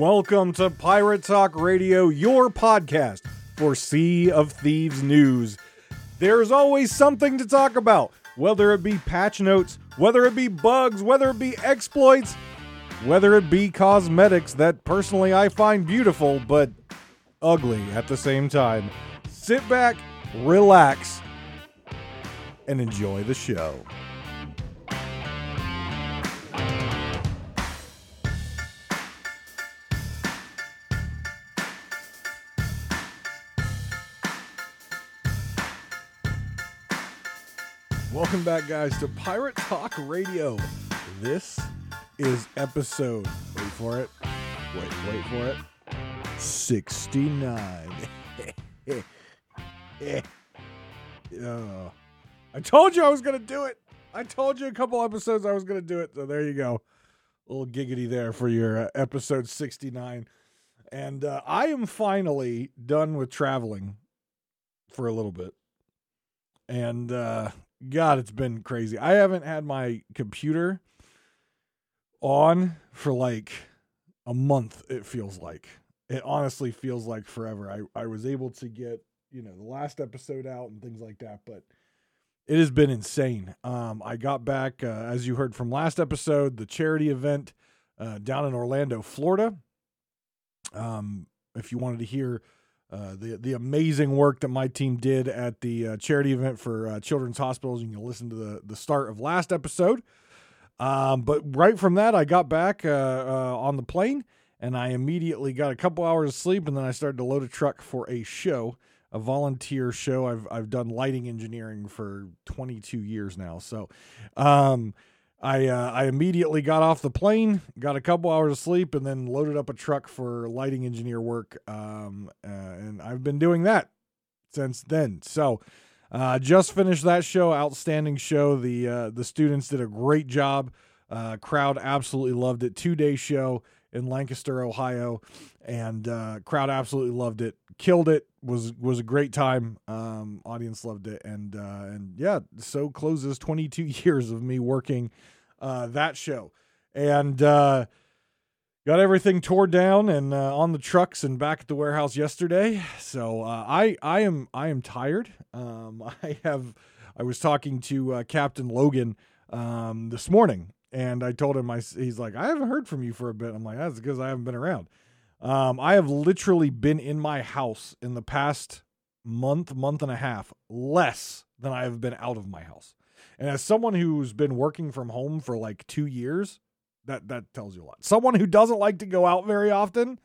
Welcome to Pirate Talk Radio, your podcast for Sea of Thieves news. There's always something to talk about, whether it be patch notes, whether it be bugs, whether it be exploits, whether it be cosmetics that personally I find beautiful but ugly at the same time. Sit back, relax, and enjoy the show. Welcome back, guys, to Pirate Talk Radio. This is episode, wait for it, wait, wait for it, 69. Uh, I told you I was going to do it. I told you a couple episodes I was going to do it. So there you go. A little giggity there for your uh, episode 69. And uh, I am finally done with traveling for a little bit. And uh, God, it's been crazy. I haven't had my computer on for like a month, it feels like. It honestly feels like forever. I, I was able to get, you know, the last episode out and things like that, but it has been insane. Um, I got back, uh, as you heard from last episode, the charity event uh, down in Orlando, Florida. Um, if you wanted to hear uh, the the amazing work that my team did at the uh, charity event for uh, children's hospitals. You can listen to the the start of last episode. Um, but right from that, I got back uh, uh, on the plane and I immediately got a couple hours of sleep, and then I started to load a truck for a show, a volunteer show. I've I've done lighting engineering for 22 years now, so. Um, I uh, I immediately got off the plane, got a couple hours of sleep, and then loaded up a truck for lighting engineer work. Um, uh, and I've been doing that since then. So, uh, just finished that show, outstanding show. The uh, the students did a great job. Uh, crowd absolutely loved it. Two day show in Lancaster, Ohio, and uh, crowd absolutely loved it. Killed it. was was a great time. Um, audience loved it, and uh, and yeah, so closes 22 years of me working uh, that show, and uh, got everything tore down and uh, on the trucks and back at the warehouse yesterday. So uh, I I am I am tired. Um, I have I was talking to Captain Logan um, this morning, and I told him I he's like I haven't heard from you for a bit. I'm like that's because I haven't been around. Um, I have literally been in my house in the past month, month and a half, less than I have been out of my house. And as someone who's been working from home for like two years, that that tells you a lot. Someone who doesn't like to go out very often,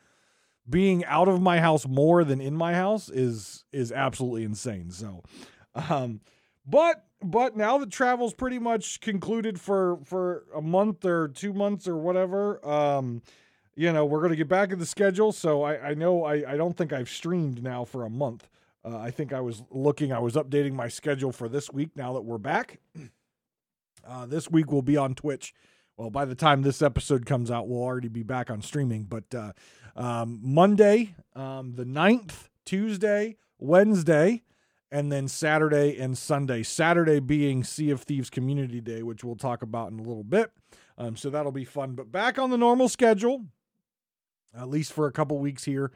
being out of my house more than in my house is is absolutely insane. So, um, but but now the travel's pretty much concluded for for a month or two months or whatever. Um, you know, we're going to get back in the schedule. So I, I know I, I don't think I've streamed now for a month. Uh, I think I was looking, I was updating my schedule for this week now that we're back. Uh, this week we'll be on Twitch. Well, by the time this episode comes out, we'll already be back on streaming. But uh, um, Monday, um, the 9th, Tuesday, Wednesday, and then Saturday and Sunday. Saturday being Sea of Thieves Community Day, which we'll talk about in a little bit. Um, so that'll be fun. But back on the normal schedule, at least for a couple weeks here.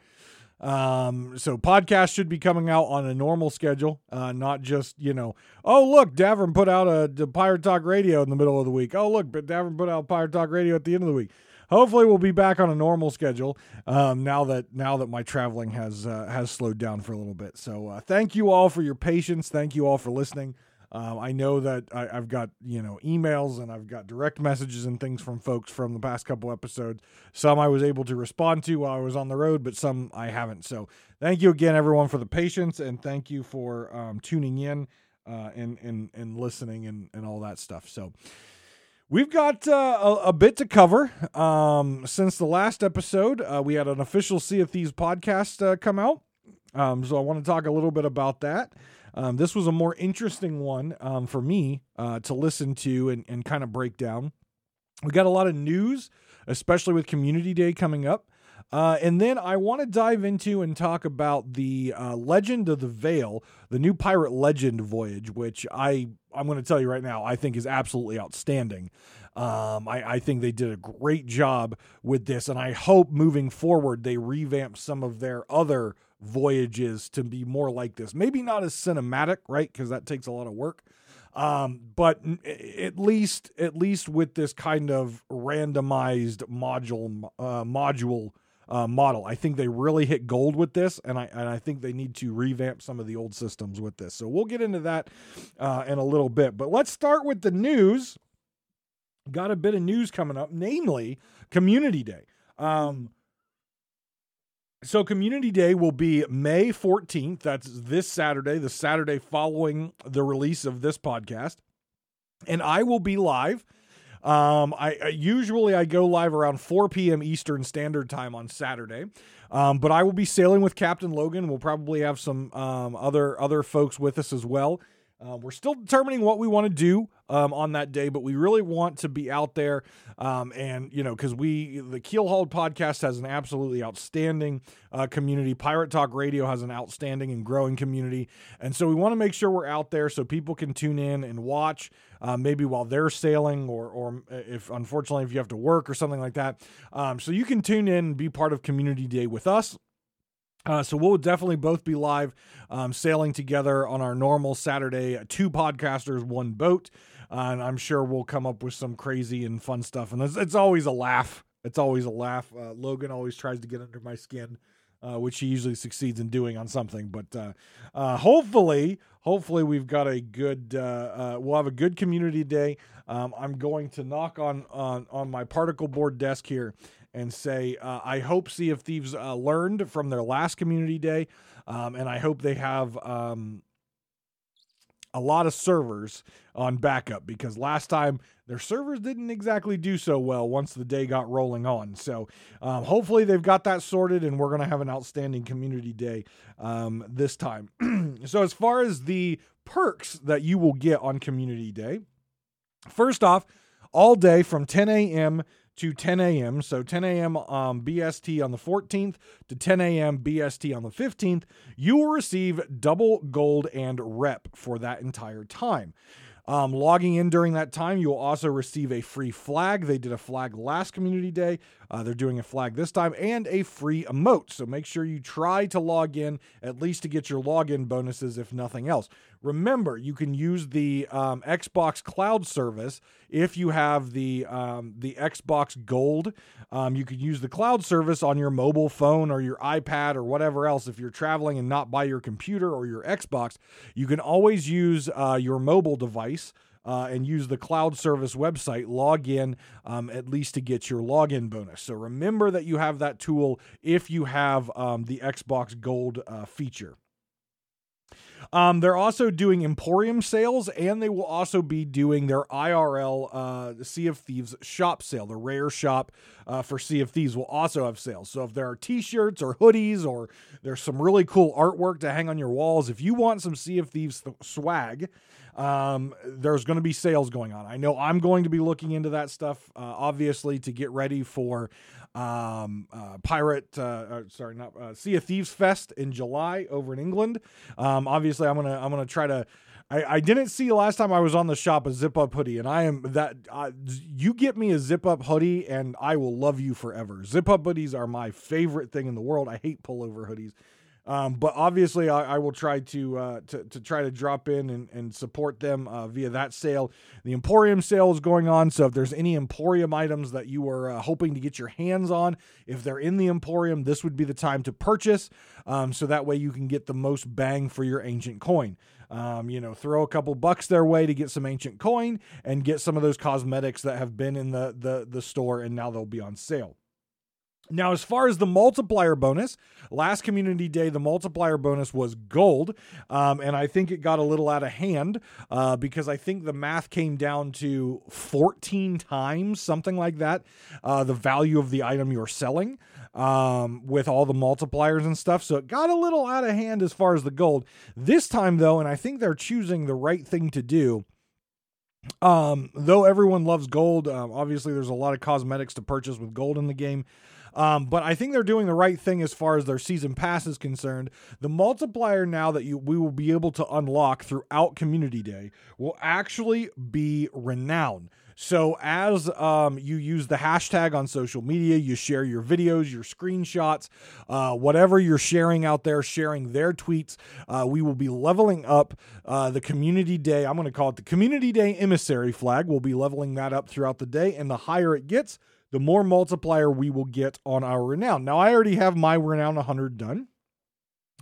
Um, so podcast should be coming out on a normal schedule, uh, not just, you know, oh, look, Davrim put out a, a Pirate Talk Radio in the middle of the week. Oh, look, but Davrim put out Pirate Talk Radio at the end of the week. Hopefully we'll be back on a normal schedule um, now that now that my traveling has uh, has slowed down for a little bit. So uh, thank you all for your patience. Thank you all for listening. Um, I know that I, have got you know emails and I've got direct messages and things from folks from the past couple episodes. Some I was able to respond to while I was on the road, but some I haven't. So thank you again, everyone, for the patience and thank you for um, tuning in uh, and and and listening and and all that stuff. So. We've got uh, a, a, bit to cover. Um, since the last episode, uh, we had an official Sea of Thieves podcast uh, come out. Um, so I want to talk a little bit about that. Um, this was a more interesting one um, for me uh, to listen to and, and kind of break down. We got a lot of news, especially with Community Day coming up. Uh, and then I want to dive into and talk about the uh, Legend of the Veil, the new Pirate Legend voyage, which I I'm going to tell you right now I think is absolutely outstanding. Um, I, I think they did a great job with this, and I hope moving forward they revamp some of their other voyages to be more like this. Maybe not as cinematic, right? Because that takes a lot of work. Um, but at least, at least with this kind of randomized module uh, module uh, model, I think they really hit gold with this, and I and I think they need to revamp some of the old systems with this. So we'll get into that uh, in a little bit. But let's start with the news. Got a bit of news coming up, namely Community Day. Um, so, Community Day will be May 14th. That's this Saturday, the Saturday following the release of this podcast. And I will be live. Um, I, I, usually I go live around 4 p.m. Eastern Standard Time on Saturday, um, but I will be sailing with Captain Logan. We'll probably have some um, other other folks with us as well. Uh, we're still determining what we want to do um, on that day, but we really want to be out there. Um, and, you know, because we, the Keelhauled podcast has an absolutely outstanding uh, community. Pirate Talk Radio has an outstanding and growing community. And so we want to make sure we're out there so people can tune in and watch, uh, maybe while they're sailing or, or if, unfortunately, if you have to work or something like that. Um, so you can tune in and be part of Community Day with us. Uh, so we'll definitely both be live um, sailing together on our normal Saturday, uh, two podcasters, one boat. Uh, and I'm sure we'll come up with some crazy and fun stuff. And it's, it's always a laugh. It's always a laugh. Uh, Logan always tries to get under my skin, uh, which he usually succeeds in doing on something. But uh, hopefully, hopefully we've got a good. we'll have a good community day. Um, I'm going to knock on on on my particle board desk here and say, uh, I hope Sea of Thieves uh, learned from their last community day, um, and I hope they have um, a lot of servers on backup because last time their servers didn't exactly do so well once the day got rolling on. So um, hopefully they've got that sorted, and we're going to have an outstanding community day um, this time. so as far as the perks that you will get on community day, first off, all day from 10 a.m to 10 a.m. So 10 a.m. Um, BST on the 14th to 10 a.m. BST on the 15th, you will receive double gold and rep for that entire time. Um, logging in during that time, you will also receive a free flag. They did a flag last community day. Uh, they're doing a flag this time and a free emote. So make sure you try to log in at least to get your login bonuses, if nothing else. Remember, you can use the um, Xbox Cloud service if you have the um, the Xbox Gold. Um, you can use the cloud service on your mobile phone or your iPad or whatever else. If you're traveling and not by your computer or your Xbox, you can always use uh, your mobile device. Uh, and use the cloud service website, log in um, at least to get your login bonus. So remember that you have that tool if you have um, the Xbox Gold uh, feature. Um, they're also doing Emporium sales, and they will also be doing their IRL uh, Sea of Thieves shop sale. The rare shop uh, for Sea of Thieves will also have sales. So if there are T-shirts or hoodies, or there's some really cool artwork to hang on your walls, if you want some Sea of Thieves th- swag, um, there's going to be sales going on. I know I'm going to be looking into that stuff, uh, obviously, to get ready for um, uh, Pirate, uh, uh, sorry, not uh, Sea of Thieves Fest in July over in England. Um, obviously, I'm gonna I'm gonna try to. I, I didn't see last time I was on the shop a zip up hoodie, and I am that. Uh, you get me a zip up hoodie, and I will love you forever. Zip up hoodies are my favorite thing in the world. I hate pullover hoodies. Um, but obviously, I, I, will try to, uh, to to try to drop in and, and support them uh, via that sale. The Emporium sale is going on, so if there's any Emporium items that you are uh, hoping to get your hands on, if they're in the Emporium, this would be the time to purchase, um, so that way you can get the most bang for your ancient coin. Um, you know, throw a couple bucks their way to get some ancient coin and get some of those cosmetics that have been in the the, the store and now they'll be on sale. Now, as far as the multiplier bonus, last community day, the multiplier bonus was gold. Um, and I think it got a little out of hand uh, because I think the math came down to 14 times, something like that, uh, the value of the item you're selling um, with all the multipliers and stuff. So it got a little out of hand as far as the gold. This time, though, and I think they're choosing the right thing to do. Um, though everyone loves gold, um, obviously there's a lot of cosmetics to purchase with gold in the game. Um, but I think they're doing the right thing as far as their season pass is concerned. The multiplier now that you we will be able to unlock throughout Community Day will actually be renown. So as um, you use the hashtag on social media, you share your videos, your screenshots, uh, whatever you're sharing out there, sharing their tweets. Uh, we will be leveling up uh, the community day. I'm going to call it the community day emissary flag. We'll be leveling that up throughout the day, and the higher it gets, the more multiplier we will get on our renown. Now, I already have my renown 100 done.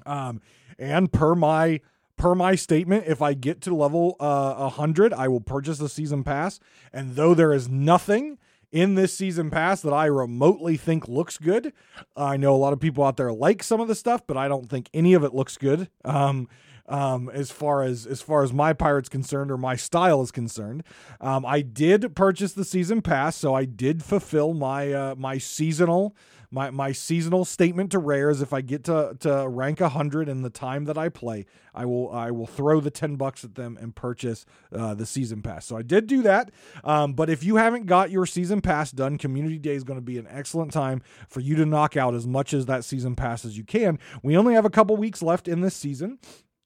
Um, and per my per my statement, if I get to level uh, 100, I will purchase the season pass. And though there is nothing in this season pass that I remotely think looks good, I know a lot of people out there like some of the stuff, but I don't think any of it looks good. Um, um, as far as as far as my pirate's concerned or my style is concerned. Um, I did purchase the season pass, so I did fulfill my uh, my seasonal my my seasonal statement to rares. If I get to to rank 100 in the time that I play I will I will throw the 10 bucks at them and purchase uh, the season pass. So I did do that. Um, but if you haven't got your season pass done community day is going to be an excellent time for you to knock out as much as that season pass as you can. We only have a couple weeks left in this season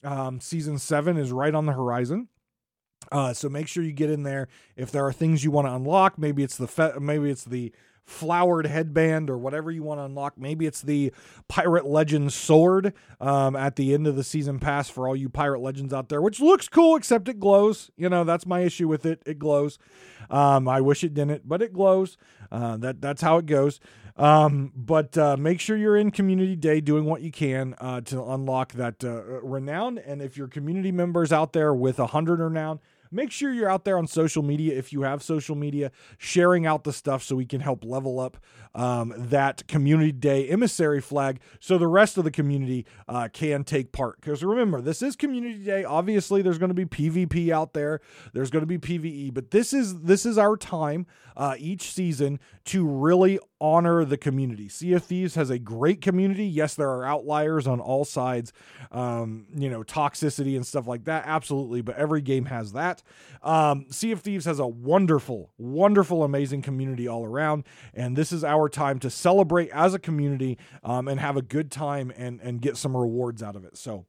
um, season 7 is right on the horizon uh, so make sure you get in there. If there are things you want to unlock, maybe it's the fe- maybe it's the flowered headband or whatever you want to unlock. Maybe it's the Pirate Legends sword um, at the end of the season pass for all you Pirate Legends out there, which looks cool, except it glows. You know, that's my issue with it. It glows. Um, I wish it didn't, but it glows. Uh, that that's how it goes. Um, but uh, make sure you're in Community Day doing what you can uh, to unlock that uh, renown. And if your community members out there with a hundred renown, make sure you're out there on social media if you have social media, sharing out the stuff so we can help level up um, that community day emissary flag so the rest of the community uh, can take part. Because remember, this is community day. Obviously, there's going to be PvP out there. There's going to be PvE, but this is this is our time uh, each season to really honor the community. Sea of Thieves has a great community. Yes, there are outliers on all sides, um, you know, toxicity and stuff like that. Absolutely, but every game has that. Um, sea of Thieves has a wonderful, wonderful, amazing community all around, and this is our time to celebrate as a community um, and have a good time and and get some rewards out of it. So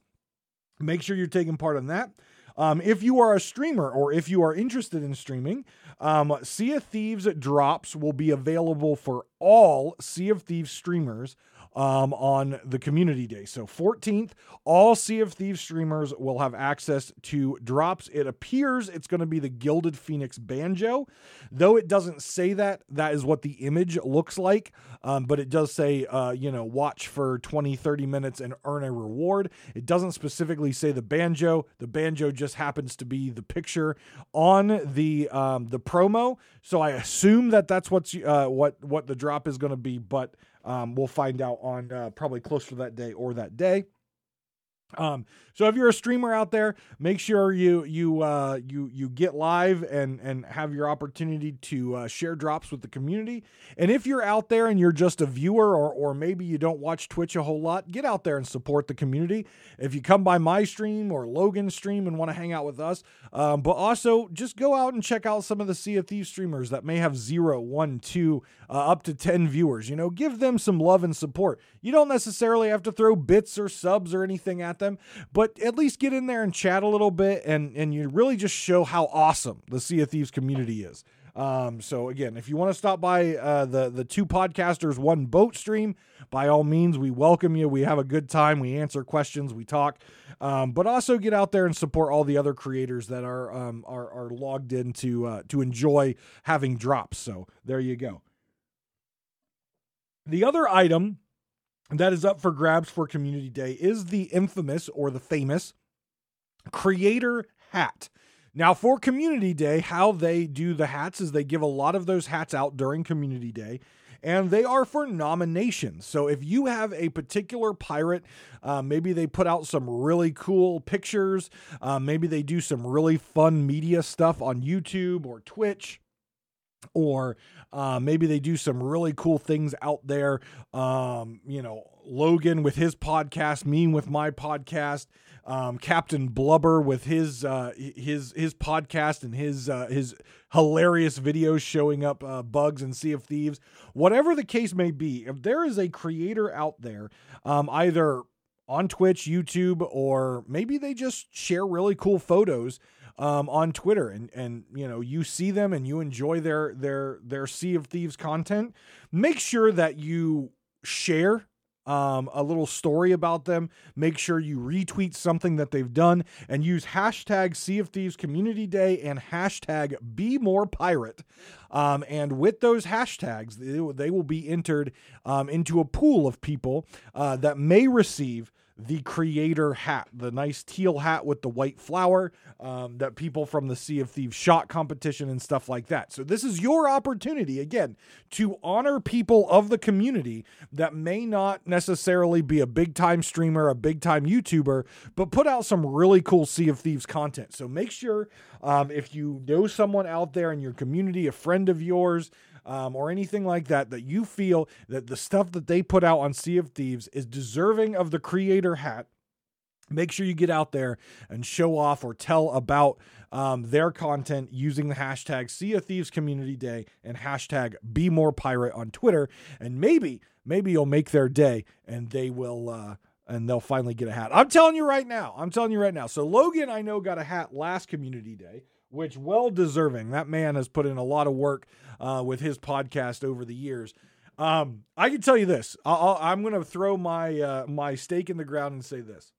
make sure you're taking part in that. Um, if you are a streamer or if you are interested in streaming, um, Sea of Thieves drops will be available for all Sea of Thieves streamers um, on the community day. So 14th, all Sea of Thieves streamers will have access to drops. It appears it's going to be the Gilded Phoenix Banjo, though it doesn't say that. That is what the image looks like, um, but it does say, uh, you know, watch for 20, 30 minutes and earn a reward. It doesn't specifically say the banjo. The banjo just happens to be the picture on the um, the promo. So I assume that that's what's uh, what what the drop is going to be, but um, we'll find out on uh, probably closer that day or that day. Um, so if you're a streamer out there, make sure you you uh, you you get live and and have your opportunity to uh, share drops with the community. And if you're out there and you're just a viewer or or maybe you don't watch Twitch a whole lot, get out there and support the community. If you come by my stream or Logan's stream and want to hang out with us, um, but also just go out and check out some of the Sea of Thieves streamers that may have zero, one, two, uh, up to ten viewers. You know, give them some love and support. You don't necessarily have to throw bits or subs or anything at them, but but at least get in there and chat a little bit and and you really just show how awesome the Sea of Thieves community is. Um, so again, if you want to stop by uh, the the two podcasters one boat stream, by all means, we welcome you. We have a good time. We answer questions. We talk, um, but also get out there and support all the other creators that are um, are, are logged in to uh, to enjoy having drops. So there you go. The other item that is up for grabs for Community Day is the infamous or the famous creator hat. Now, for Community Day, how they do the hats is they give a lot of those hats out during Community Day, and they are for nominations. So if you have a particular pirate, uh, maybe they put out some really cool pictures, uh, maybe they do some really fun media stuff on YouTube or Twitch or uh, maybe they do some really cool things out there. Um, you know, Logan with his podcast, me with my podcast, um, Captain Blubber with his uh, his his podcast and his uh, his hilarious videos showing up uh, bugs and Sea of Thieves. Whatever the case may be, if there is a creator out there, um, either on Twitch, YouTube, or maybe they just share really cool photos um, on Twitter and and you know you see them and you enjoy their their their Sea of Thieves content, make sure that you share um, a little story about them. Make sure you retweet something that they've done and use hashtag Sea of Thieves Community Day and hashtag Be More Pirate. Um, and with those hashtags, they, will be entered um, into a pool of people uh, that may receive the creator hat, the nice teal hat with the white flower um, that people from the Sea of Thieves shot competition and stuff like that. So, this is your opportunity, again, to honor people of the community that may not necessarily be a big time streamer, a big time YouTuber, but put out some really cool Sea of Thieves content. So, make sure um, if you know someone out there in your community, a friend of yours, um, or anything like that, that you feel that the stuff that they put out on Sea of Thieves is deserving of the creator hat, make sure you get out there and show off or tell about um, their content using the hashtag Sea of Thieves Community Day and hashtag Be More Pirate on Twitter. And maybe, maybe you'll make their day and they will. Uh, and they'll finally get a hat. I'm telling you right now. I'm telling you right now. So Logan, I know, got a hat last community day which well deserving. That man has put in a lot of work uh, with his podcast over the years. Um, I can tell you this: i am going to throw my uh, my stake in the ground and say this: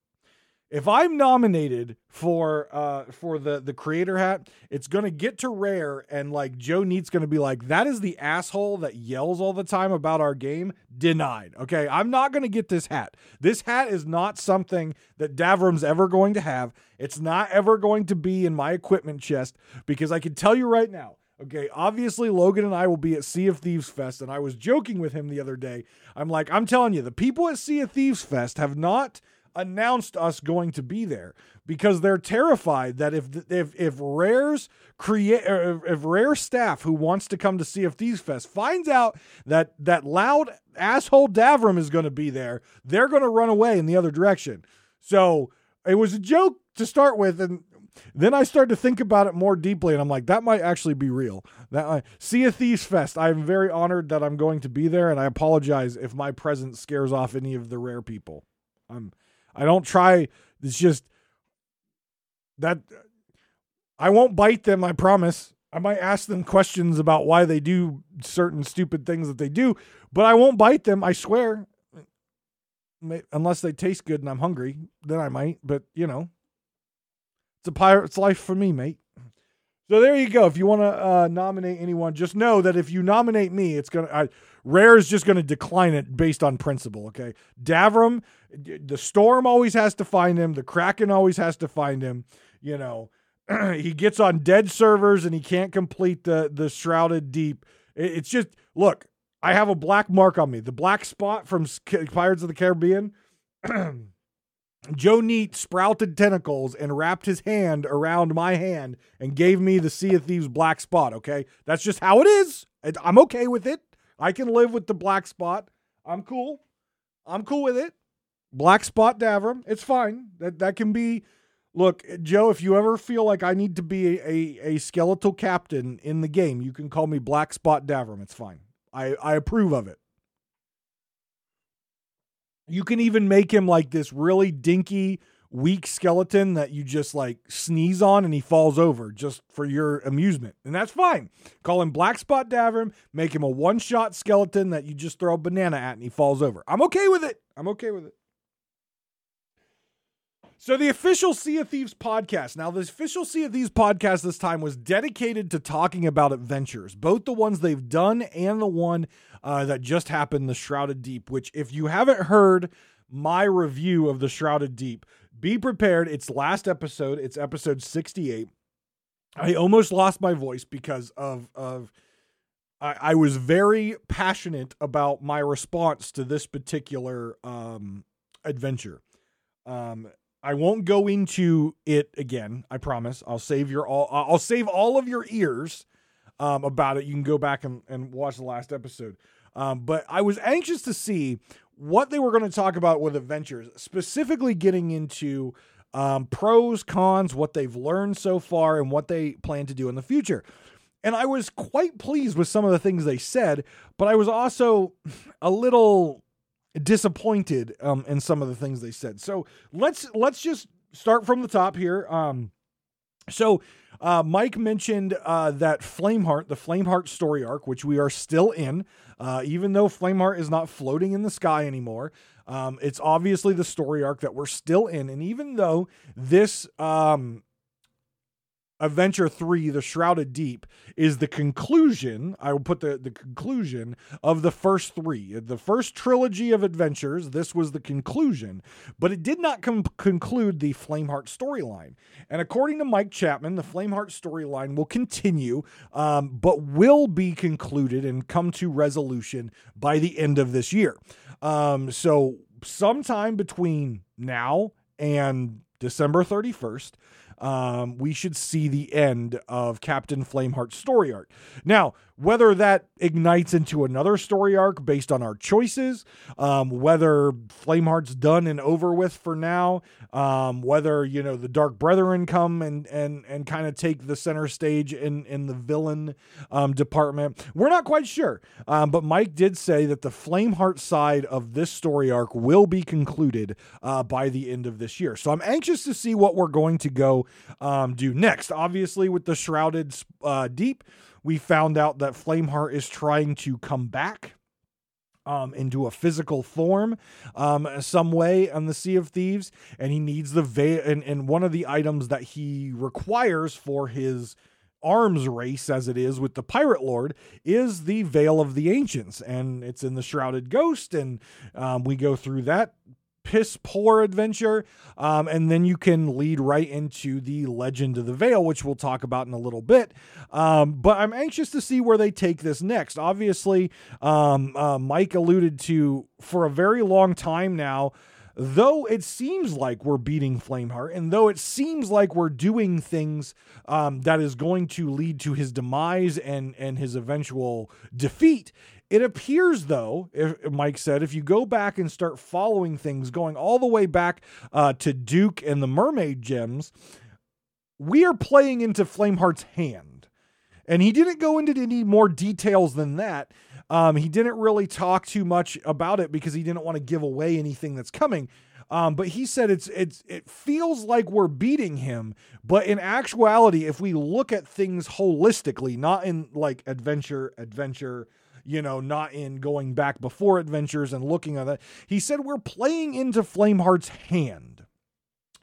if I'm nominated for uh for the the creator hat, it's gonna get to rare and like Joe Neate's gonna be like, that is the asshole that yells all the time about our game. Denied. Okay. I'm not gonna get this hat. This hat is not something that Davrim's ever going to have. It's not ever going to be in my equipment chest because I can tell you right now. Okay, obviously Logan and I will be at Sea of Thieves Fest, and I was joking with him the other day. I'm like, I'm telling you, the people at Sea of Thieves Fest have not announced us going to be there because they're terrified that if if if Rare's create if Rare staff who wants to come to Sea of Thieves Fest finds out that that loud asshole Davrim is going to be there, they're going to run away in the other direction. So it was a joke to start with, and then I started to think about it more deeply, and I'm like, that might actually be real. That uh, Thieves Fest. I'm very honored that I'm going to be there, and I apologize if my presence scares off any of the rare people. I'm I don't try. It's just that I won't bite them. I promise. I might ask them questions about why they do certain stupid things that they do, but I won't bite them. I swear. Unless they taste good and I'm hungry, then I might. But you know, it's a pirate's life for me, mate. So there you go. If you want to uh, nominate anyone, just know that if you nominate me, it's gonna I, Rare is just gonna decline it based on principle. Okay, Davrim, the Storm always has to find him. The Kraken always has to find him. You know, he gets on dead servers and he can't complete the the Shrouded Deep. It, it's just look. I have a black mark on me. The black spot from Pirates of the Caribbean. Joe Neate sprouted tentacles and wrapped his hand around my hand and gave me the Sea of Thieves black spot. Okay. That's just how it is. I'm okay with it. I can live with the black spot. I'm cool. I'm cool with it. Black spot Davrim. It's fine. That that can be look, Joe, if you ever feel like I need to be a, a, a skeletal captain in the game, you can call me Black Spot Davrim. It's fine. I, I approve of it. You can even make him like this really dinky, weak skeleton that you just like sneeze on and he falls over just for your amusement. And that's fine. Call him Black Spot Davrim, make him a one shot skeleton that you just throw a banana at and he falls over. I'm okay with it. I'm okay with it. So the official Sea of Thieves podcast. Now, the official Sea of Thieves podcast this time was dedicated to talking about adventures, both the ones they've done and the one uh, that just happened, the Shrouded Deep. Which, if you haven't heard my review of the Shrouded Deep, be prepared. It's last episode. It's episode sixty-eight. I almost lost my voice because of of I, was very passionate about my response to this particular um, adventure. Um, I won't go into it again. I promise. I'll save your all. I'll save all of your ears um, about it. You can go back and, and watch the last episode. Um, but I was anxious to see what they were going to talk about with adventures, specifically getting into um, pros, cons, what they've learned so far, and what they plan to do in the future. And I was quite pleased with some of the things they said, but I was also a little disappointed um, in some of the things they said. So let's let's just start from the top here. Um, So, uh, Mike mentioned uh, that Flameheart, the Flameheart story arc, which we are still in, uh, even though Flameheart is not floating in the sky anymore. Um, it's obviously the story arc that we're still in, and even though this um, Adventure 3, The Shrouded Deep, is the conclusion, I will put the, the conclusion of the first three. The first trilogy of adventures, this was the conclusion, but it did not com- conclude the Flameheart storyline. And according to Mike Chapman, the Flameheart storyline will continue, um, but will be concluded and come to resolution by the end of this year. Um, so, sometime between now and December 31st, um, we should see the end of Captain Flameheart's story arc. Now, whether that ignites into another story arc based on our choices, um, whether Flameheart's done and over with for now, um, whether you know the Dark Brethren come and and and kind of take the center stage in in the villain um, department, we're not quite sure. Um, but Mike did say that the Flameheart side of this story arc will be concluded uh, by the end of this year. So I'm anxious to see what we're going to go um, do next. Obviously, with the Shrouded uh, Deep we found out that Flameheart is trying to come back um, into a physical form um, some way on the Sea of Thieves, and he needs the veil. And, and one of the items that he requires for his arms race, as it is with the Pirate Lord, is the Veil of the Ancients, and it's in the Shrouded Ghost, and um, we go through that piss poor adventure. Um, and then you can lead right into the Legend of the Veil, which we'll talk about in a little bit. Um, but I'm anxious to see where they take this next. Obviously, um, uh, Mike alluded to for a very long time now. Though it seems like we're beating Flameheart, and though it seems like we're doing things um, that is going to lead to his demise and and his eventual defeat, it appears, though, if, Mike said, if you go back and start following things, going all the way back uh, to Duke and the Mermaid Gems, we are playing into Flameheart's hand. And he didn't go into any more details than that. Um, he didn't really talk too much about it because he didn't want to give away anything that's coming. Um, but he said it's it's it feels like we're beating him, but in actuality, if we look at things holistically, not in like adventure, adventure, you know, not in going back before adventures and looking at that. He said we're playing into Flameheart's hand.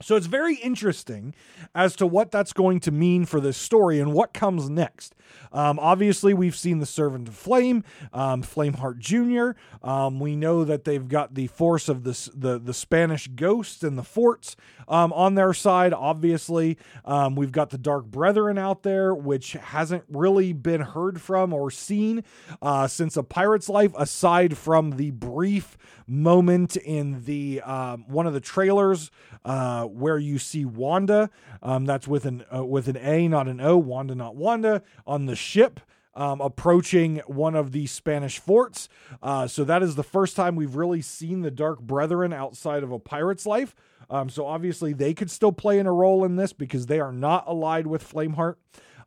So it's very interesting as to what that's going to mean for this story and what comes next. Um, obviously, we've seen the Servant of Flame, um, Flameheart Junior. Um, we know that they've got the force of the the, the Spanish ghosts and the forts um, on their side. Obviously, um, we've got the Dark Brethren out there, which hasn't really been heard from or seen uh, since a pirate's life, aside from the brief moment in the um, one of the trailers uh, where you see Wanda. Um, that's with an uh, with an A, not an O. Wanda, not Wanda, on the ship. Um, approaching one of the Spanish forts. Uh, so that is the first time we've really seen the Dark Brethren outside of a pirate's life. Um, so obviously they could still play in a role in this because they are not allied with Flameheart.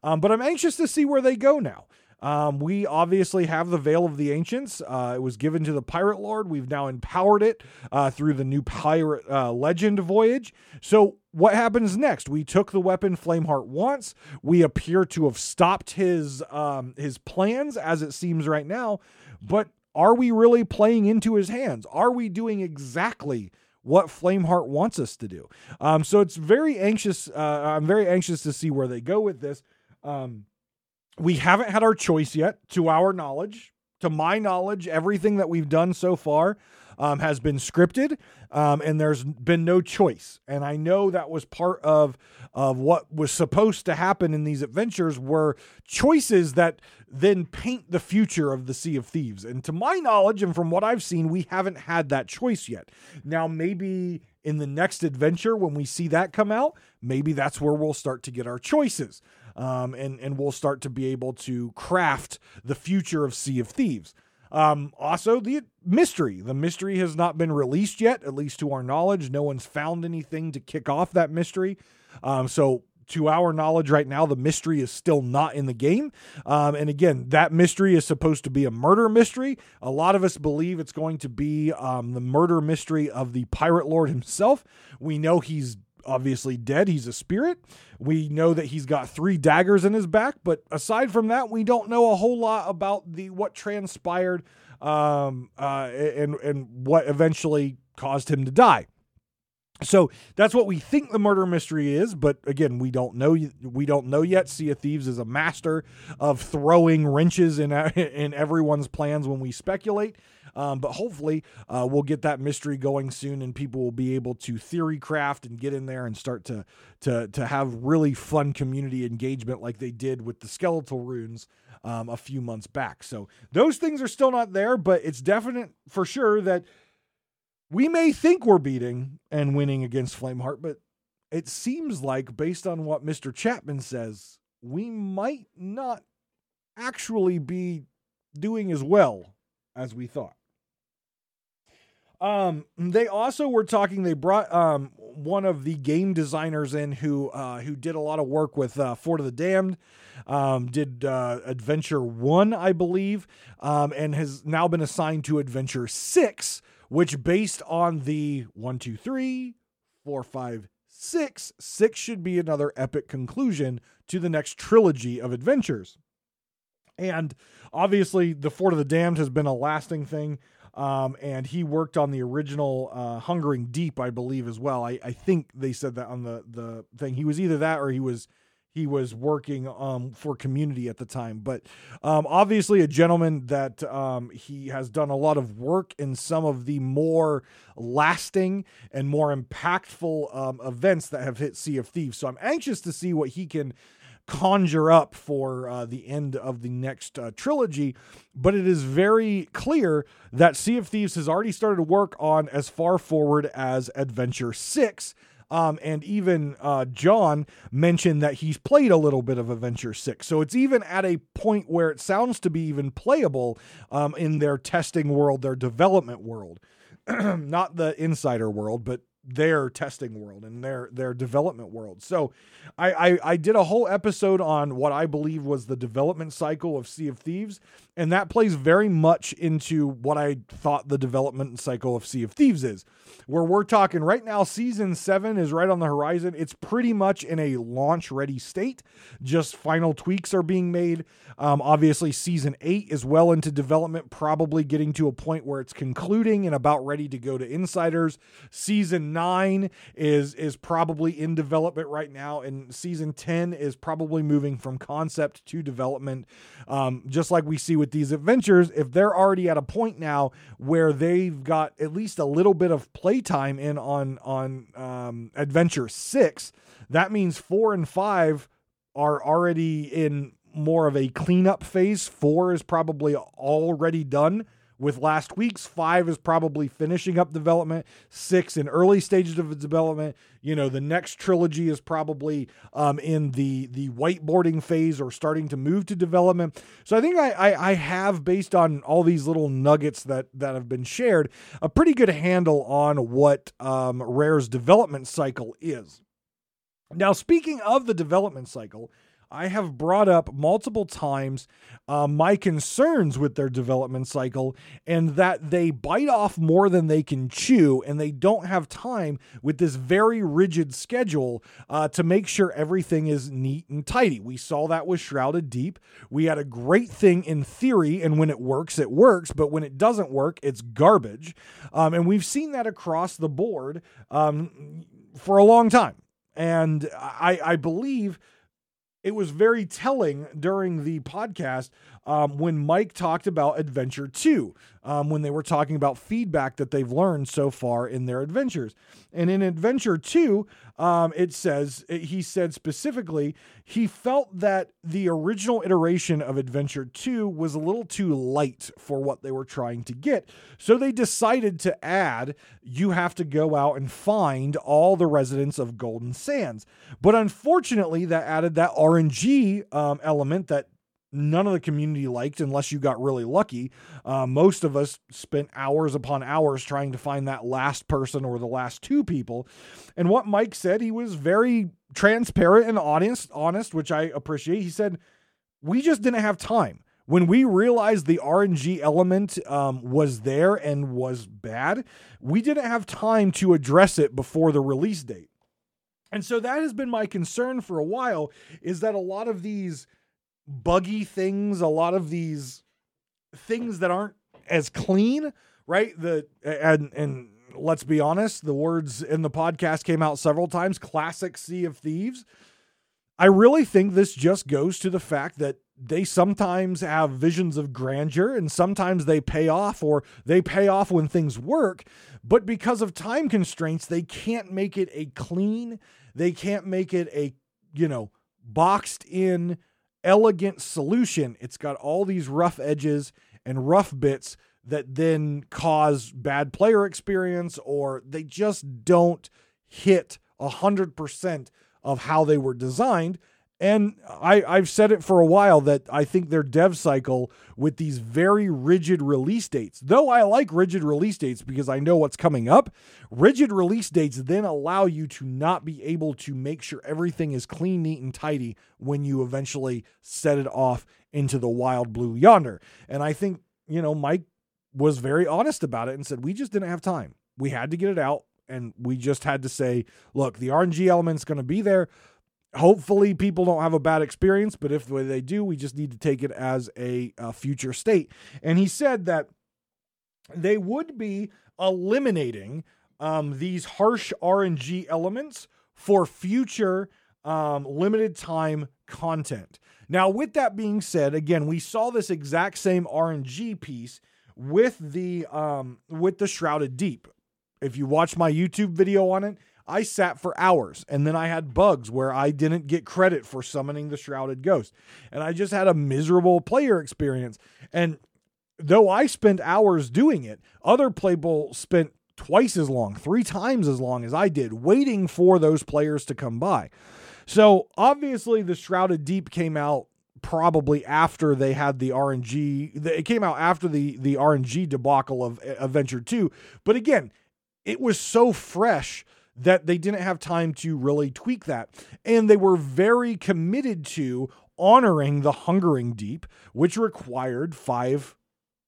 Um, but I'm anxious to see where they go now. Um, we obviously have the Veil of the Ancients. Uh, it was given to the Pirate Lord. We've now empowered it uh, through the new Pirate uh, Legend voyage. So, what happens next? We took the weapon Flameheart wants. We appear to have stopped his um, his plans, as it seems right now. But are we really playing into his hands? Are we doing exactly? what Flameheart wants us to do. Um, so it's very anxious. Uh, I'm very anxious to see where they go with this. Um, we haven't had our choice yet, to our knowledge. To my knowledge, everything that we've done so far um, has been scripted, um, and there's been no choice. And I know that was part of of what was supposed to happen in these adventures were choices that then paint the future of the Sea of Thieves. And to my knowledge, and from what I've seen, we haven't had that choice yet. Now, maybe in the next adventure, when we see that come out, maybe that's where we'll start to get our choices um, and and we'll start to be able to craft the future of Sea of Thieves. Um, also, the mystery. The mystery has not been released yet, at least to our knowledge. No one's found anything to kick off that mystery. Um, so, to our knowledge right now, the mystery is still not in the game. Um, and again, that mystery is supposed to be a murder mystery. A lot of us believe it's going to be um, the murder mystery of the Pirate Lord himself. We know he's obviously dead. He's a spirit. We know that he's got three daggers in his back, but aside from that, we don't know a whole lot about the what transpired um, uh, and and what eventually caused him to die. So that's what we think the murder mystery is, but again, we don't know. We don't know yet. Sea of Thieves is a master of throwing wrenches in in everyone's plans when we speculate. Um, but hopefully, uh, we'll get that mystery going soon, and people will be able to theory craft and get in there and start to to to have really fun community engagement like they did with the skeletal runes um, a few months back. So those things are still not there, but it's definite for sure that we may think we're beating and winning against Flameheart, but it seems like, based on what Mr. Chapman says, we might not actually be doing as well as we thought. Um, they also were talking. They brought um one of the game designers in who uh who did a lot of work with uh, Fort of the Damned, um, did uh, Adventure One, I believe, um, and has now been assigned to Adventure Six, which based on the one, two, three, four, five, six, six should be another epic conclusion to the next trilogy of adventures. And obviously, the Fort of the Damned has been a lasting thing. Um, and he worked on the original uh, Hungering Deep, I believe, as well. I, I think they said that on the the thing. He was either that or he was he was working um, for community at the time. But um, obviously, a gentleman that um, he has done a lot of work in some of the more lasting and more impactful um, events that have hit Sea of Thieves. So I'm anxious to see what he can conjure up for uh, the end of the next uh, trilogy. But it is very clear that Sea of Thieves has already started to work on as far forward as Adventure 6 um, and even uh, John mentioned that he's played a little bit of Adventure 6. So it's even at a point where it sounds to be even playable um, in their testing world, their development world. Not the insider world, but their testing world and their their development world. So I, I, I did a whole episode on what I believe was the development cycle of Sea of Thieves, and that plays very much into what I thought the development cycle of Sea of Thieves is. Where we're talking right now, season seven is right on the horizon. It's pretty much in a launch ready state. Just final tweaks are being made. Um, obviously, season eight is well into development, probably getting to a point where it's concluding and about ready to go to insiders. Season nine is is probably in development right now, and season ten is probably moving from concept to development. Um, just like we see with these adventures, if they're already at a point now where they've got at least a little bit of playtime in on on um, adventure six, that means four and five are already in more of a cleanup phase. Four is probably already done with last week's. Five is probably finishing up development. Six in early stages of development. You know, the next trilogy is probably um, in the the whiteboarding phase or starting to move to development. So I think I, I, I have, based on all these little nuggets that that have been shared, a pretty good handle on what um, Rare's development cycle is. Now, speaking of the development cycle, I have brought up multiple times uh, my concerns with their development cycle and that they bite off more than they can chew and they don't have time with this very rigid schedule uh, to make sure everything is neat and tidy. We saw that with Shrouded Deep. We had a great thing in theory, and when it works, it works, but when it doesn't work, it's garbage. Um, and we've seen that across the board um, for a long time. And I, I believe it was very telling during the podcast um, when Mike talked about Adventure 2, um, when they were talking about feedback that they've learned so far in their adventures. And in Adventure 2, um, it says, he said specifically, he felt that the original iteration of Adventure 2 was a little too light for what they were trying to get. So they decided to add, you have to go out and find all the residents of Golden Sands. But unfortunately, that added that RNG um, element that none of the community liked unless you got really lucky. Uh, most of us spent hours upon hours trying to find that last person or the last two people. And what Mike said, he was very transparent and honest, honest, which I appreciate. He said, "We just didn't have time." When we realized the RNG element um, was there and was bad, we didn't have time to address it before the release date. And so that has been my concern for a while is that a lot of these buggy things, a lot of these things that aren't as clean, right? The and and let's be honest, the words in the podcast came out several times, classic Sea of Thieves. I really think this just goes to the fact that they sometimes have visions of grandeur and sometimes they pay off or they pay off when things work. But because of time constraints, they can't make it a clean, they can't make it a, you know, boxed in, elegant solution. It's got all these rough edges and rough bits that then cause bad player experience or they just don't hit 100% of how they were designed. And I, I've said it for a while that I think their dev cycle with these very rigid release dates, though I like rigid release dates because I know what's coming up, rigid release dates then allow you to not be able to make sure everything is clean, neat, and tidy when you eventually set it off into the wild blue yonder. And I think, you know, Mike was very honest about it and said, we just didn't have time. We had to get it out and we just had to say, look, the RNG element's going to be there. Hopefully, people don't have a bad experience, but if they do, we just need to take it as a, a future state. And he said that they would be eliminating um, these harsh RNG elements for future um, limited time content. Now, with that being said, again, we saw this exact same RNG piece with the um, with the Shrouded Deep. If you watch my YouTube video on it, I sat for hours and then I had bugs where I didn't get credit for summoning the Shrouded Ghost. And I just had a miserable player experience. And though I spent hours doing it, other people spent twice as long, three times as long as I did, waiting for those players to come by. So obviously, the Shrouded Deep came out probably after they had the RNG. It came out after the the RNG debacle of Adventure Two. But again, it was so fresh that they didn't have time to really tweak that. And they were very committed to honoring the Hungering Deep, which required five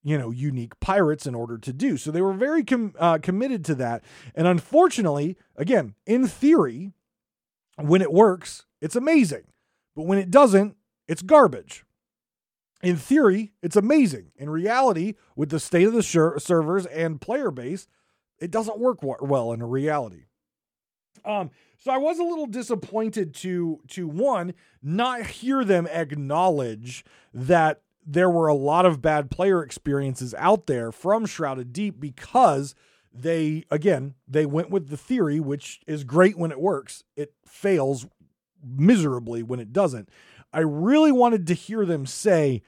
you know unique pirates in order to do. So they were very com- uh, committed to that. And unfortunately again in theory when it works it's amazing. But when it doesn't it's garbage. In theory it's amazing. In reality with the state of the servers and player base it doesn't work well in reality. Um, so I was a little disappointed to to one not hear them acknowledge that there were a lot of bad player experiences out there from Shrouded Deep because they again they went with the theory which is great when it works it fails miserably when it doesn't i really wanted to hear them say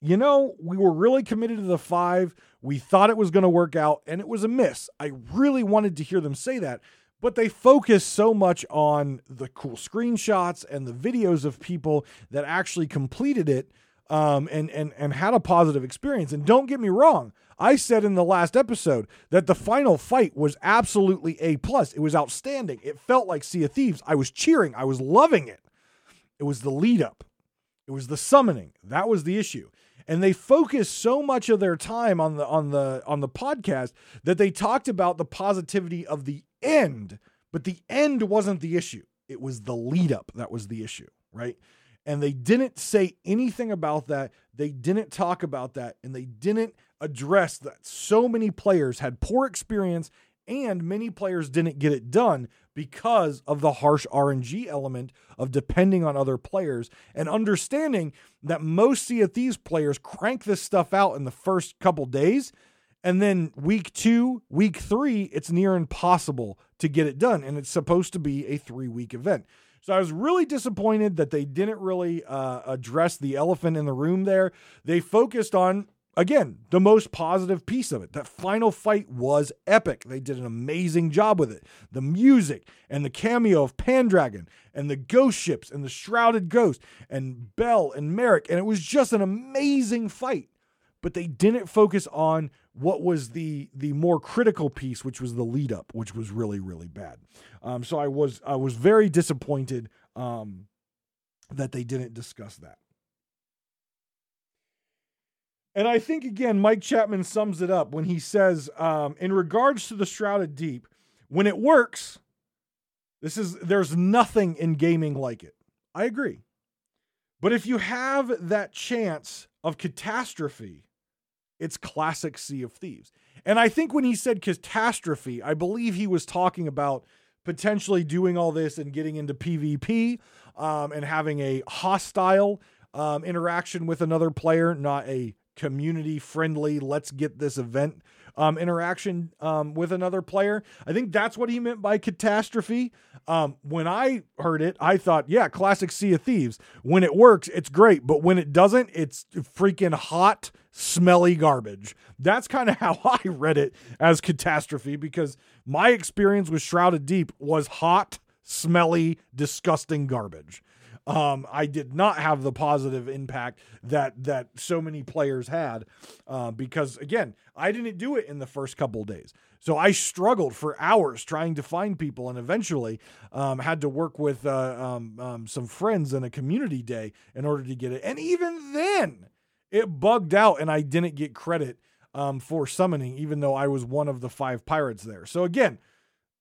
you know, we were really committed to the five. We thought it was going to work out, and it was a miss. I really wanted to hear them say that, but they focus so much on the cool screenshots and the videos of people that actually completed it um, and and and had a positive experience. And don't get me wrong, I said in the last episode that the final fight was absolutely a plus. It was outstanding. It felt like Sea of Thieves. I was cheering. I was loving it. It was the lead up. It was the summoning. That was the issue and they focused so much of their time on the on the on the podcast that they talked about the positivity of the end. But the end wasn't the issue. It was the lead up that was the issue right? And they didn't say anything about that. They didn't talk about that. And they didn't address that so many players had poor experience and many players didn't get it done because of the harsh RNG element of depending on other players and understanding that most Sea of Thieves players crank this stuff out in the first couple days. And then week two, week three, it's near impossible to get it done. And it's supposed to be a three week event. So I was really disappointed that they didn't really uh, address the elephant in the room there. They focused on again, the most positive piece of it. That final fight was epic. They did an amazing job with it. The music and the cameo of Pendragon and the ghost ships and the shrouded ghost and Belle and Merrick. And it was just an amazing fight. But they didn't focus on what was the the more critical piece, which was the lead up, which was really really bad. Um, so I was I was very disappointed um, that they didn't discuss that. And I think, again, Mike Chapman sums it up when he says, um, in regards to the Shrouded Deep, when it works, This is there's nothing in gaming like it. I agree. But if you have that chance of catastrophe, it's classic Sea of Thieves. And I think when he said catastrophe, I believe he was talking about potentially doing all this and getting into PvP um, and having a hostile um, interaction with another player, not a community friendly, let's get this event um, interaction um, with another player. I think that's what he meant by catastrophe. Um, when I heard it, I thought, yeah, classic Sea of Thieves. When it works, it's great, but when it doesn't, it's freaking hot, smelly garbage. That's kind of how I read it as catastrophe because my experience with Shrouded Deep was hot, smelly, disgusting garbage. Um, I did not have the positive impact that that so many players had uh, because again, I didn't do it in the first couple days. So I struggled for hours trying to find people, and eventually um, had to work with uh, um, um, some friends in a community day in order to get it. And even then, it bugged out, and I didn't get credit um, for summoning, even though I was one of the five pirates there. So again,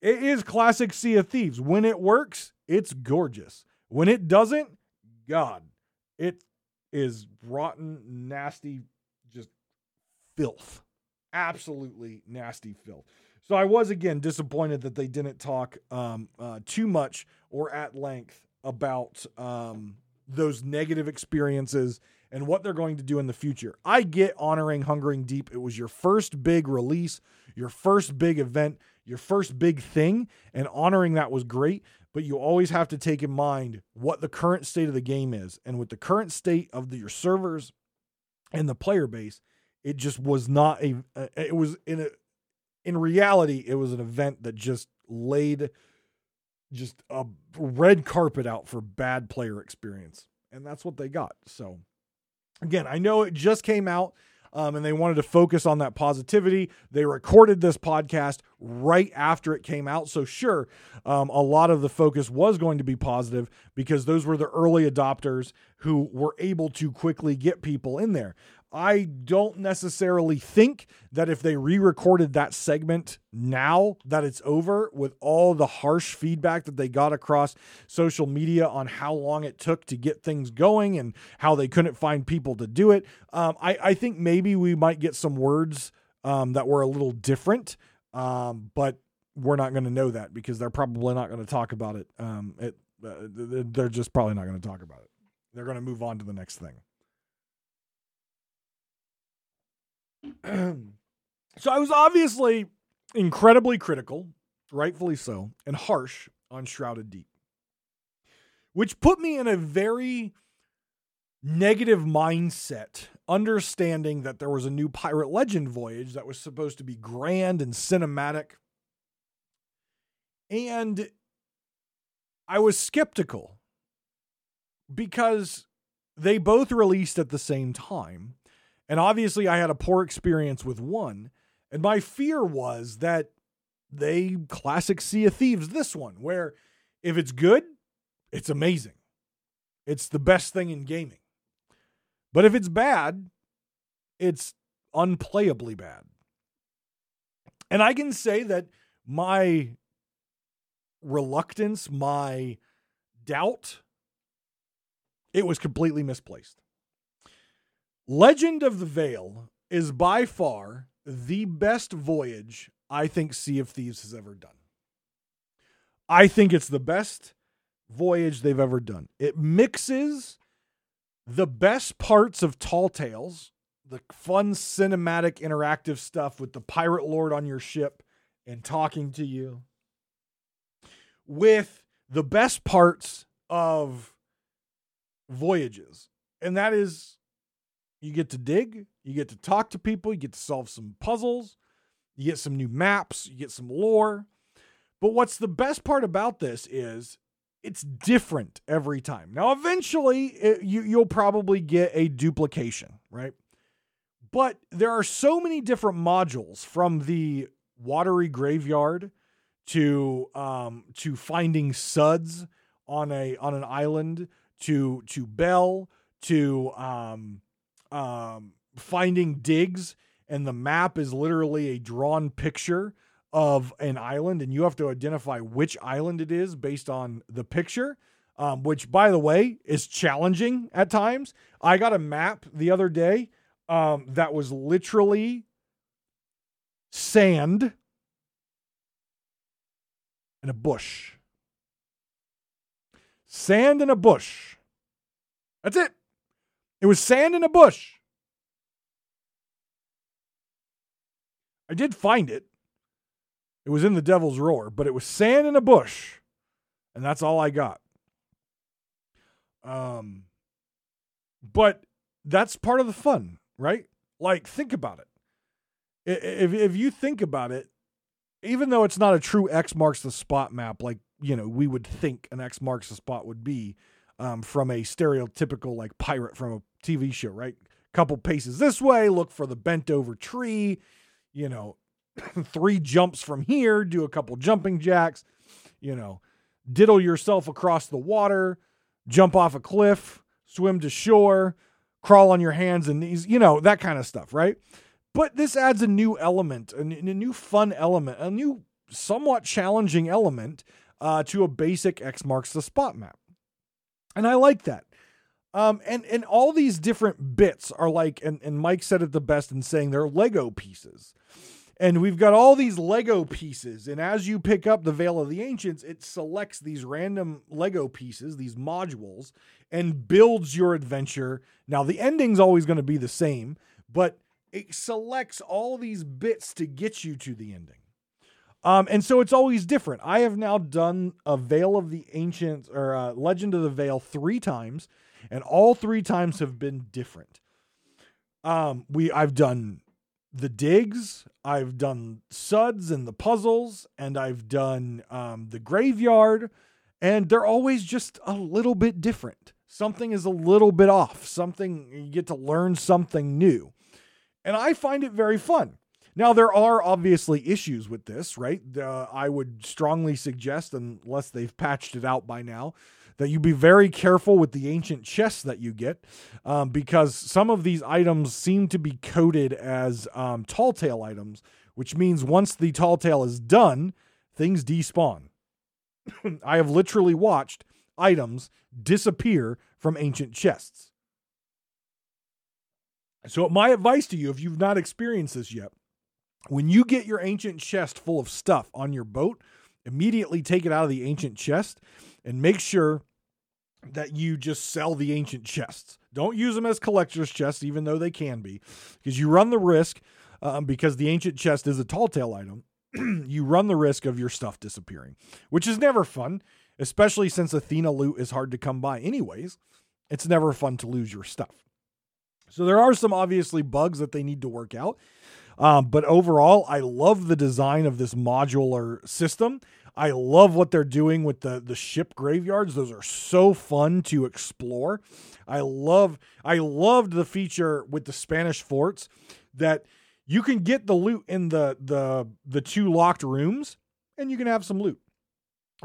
it is classic Sea of Thieves. When it works, it's gorgeous. When it doesn't, God, it is rotten, nasty, just filth. Absolutely nasty filth. So I was again disappointed that they didn't talk um, uh, too much or at length about um, those negative experiences and what they're going to do in the future. I get honoring Hungering Deep. It was your first big release, your first big event, your first big thing, and honoring that was great but you always have to take in mind what the current state of the game is. And with the current state of the, your servers and the player base, it just was not a, it was in a, in reality, it was an event that just laid just a red carpet out for bad player experience. And that's what they got. So again, I know it just came out um, and they wanted to focus on that positivity. They recorded this podcast right after it came out. So, sure, um, a lot of the focus was going to be positive because those were the early adopters who were able to quickly get people in there. I don't necessarily think that if they re-recorded that segment now that it's over with all the harsh feedback that they got across social media on how long it took to get things going and how they couldn't find people to do it. Um, I, I, think maybe we might get some words um, that were a little different, um, but we're not going to know that because they're probably not going to talk about it. Um, it uh, they're just probably not going to talk about it. They're going to move on to the next thing. so I was obviously incredibly critical, rightfully so, and harsh on Shrouded Deep, which put me in a very negative mindset, understanding that there was a new Pirate Legend voyage that was supposed to be grand and cinematic. And I was skeptical because they both released at the same time. And obviously, I had a poor experience with one. And my fear was that they classic Sea of Thieves this one, where if it's good, it's amazing. It's the best thing in gaming. But if it's bad, it's unplayably bad. And I can say that my reluctance, my doubt, it was completely misplaced. Legend of the Veil is by far the best voyage I think Sea of Thieves has ever done. I think it's the best voyage they've ever done. It mixes the best parts of Tall Tales, the fun cinematic interactive stuff with the pirate lord on your ship and talking to you, with the best parts of voyages. And that is you get to dig, you get to talk to people, you get to solve some puzzles, you get some new maps, you get some lore. But what's the best part about this is it's different every time. Now, eventually, it, you, you'll probably get a duplication, right? But there are so many different modules from the watery graveyard to um, to finding suds on a on an island to to Belle to um, um, finding digs, and the map is literally a drawn picture of an island, and you have to identify which island it is based on the picture. Um, which, by the way, is challenging at times. I got a map the other day um, that was literally sand and a bush. Sand and a bush. That's it. It was sand in a bush. I did find it. It was in the Devil's Roar, but it was sand in a bush. And that's all I got. Um but that's part of the fun, right? Like think about it. If if you think about it, even though it's not a true X marks the spot map like, you know, we would think an X marks the spot would be um, from a stereotypical like pirate from a TV show, right? Couple paces this way, look for the bent over tree, you know, three jumps from here, do a couple jumping jacks, you know, diddle yourself across the water, jump off a cliff, swim to shore, crawl on your hands and knees, you know, that kind of stuff, right? But this adds a new element, a, new fun element, a new somewhat challenging element uh, to a basic X marks the spot map. And I like that. Um, and and all these different bits are like, and, and Mike said it the best in saying they're Lego pieces. And we've got all these Lego pieces. And as you pick up the Veil of the Ancients, it selects these random Lego pieces, these modules, and builds your adventure. Now, the ending's always going to be the same, but it selects all these bits to get you to the ending. Um, and so it's always different. I have now done a Veil of the Ancients or uh, Legend of the Veil three times, and all three times have been different. Um, we I've done the digs, I've done suds and the puzzles, and I've done um, the graveyard, and they're always just a little bit different. Something is a little bit off. Something you get to learn something new, and I find it very fun. Now there are obviously issues with this, right? Uh, I would strongly suggest, unless they've patched it out by now, that you be very careful with the ancient chests that you get um, because some of these items seem to be coded as um, tall tale items, which means once the tall tale is done, things despawn. I have literally watched items disappear from ancient chests. So, my advice to you, if you've not experienced this yet, when you get your ancient chest full of stuff on your boat, immediately take it out of the ancient chest and make sure that you just sell the ancient chests. Don't use them as collector's chests, even though they can be, because you run the risk, um, because the ancient chest is a tall tale item, you run the risk of your stuff disappearing, which is never fun, especially since Athena loot is hard to come by, anyways. It's never fun to lose your stuff. So there are some obviously bugs that they need to work out. Um, but overall, I love the design of this modular system. I love what they're doing with the the ship graveyards. Those are so fun to explore. I love I loved the feature with the Spanish forts that you can get the loot in the the the two locked rooms and you can have some loot.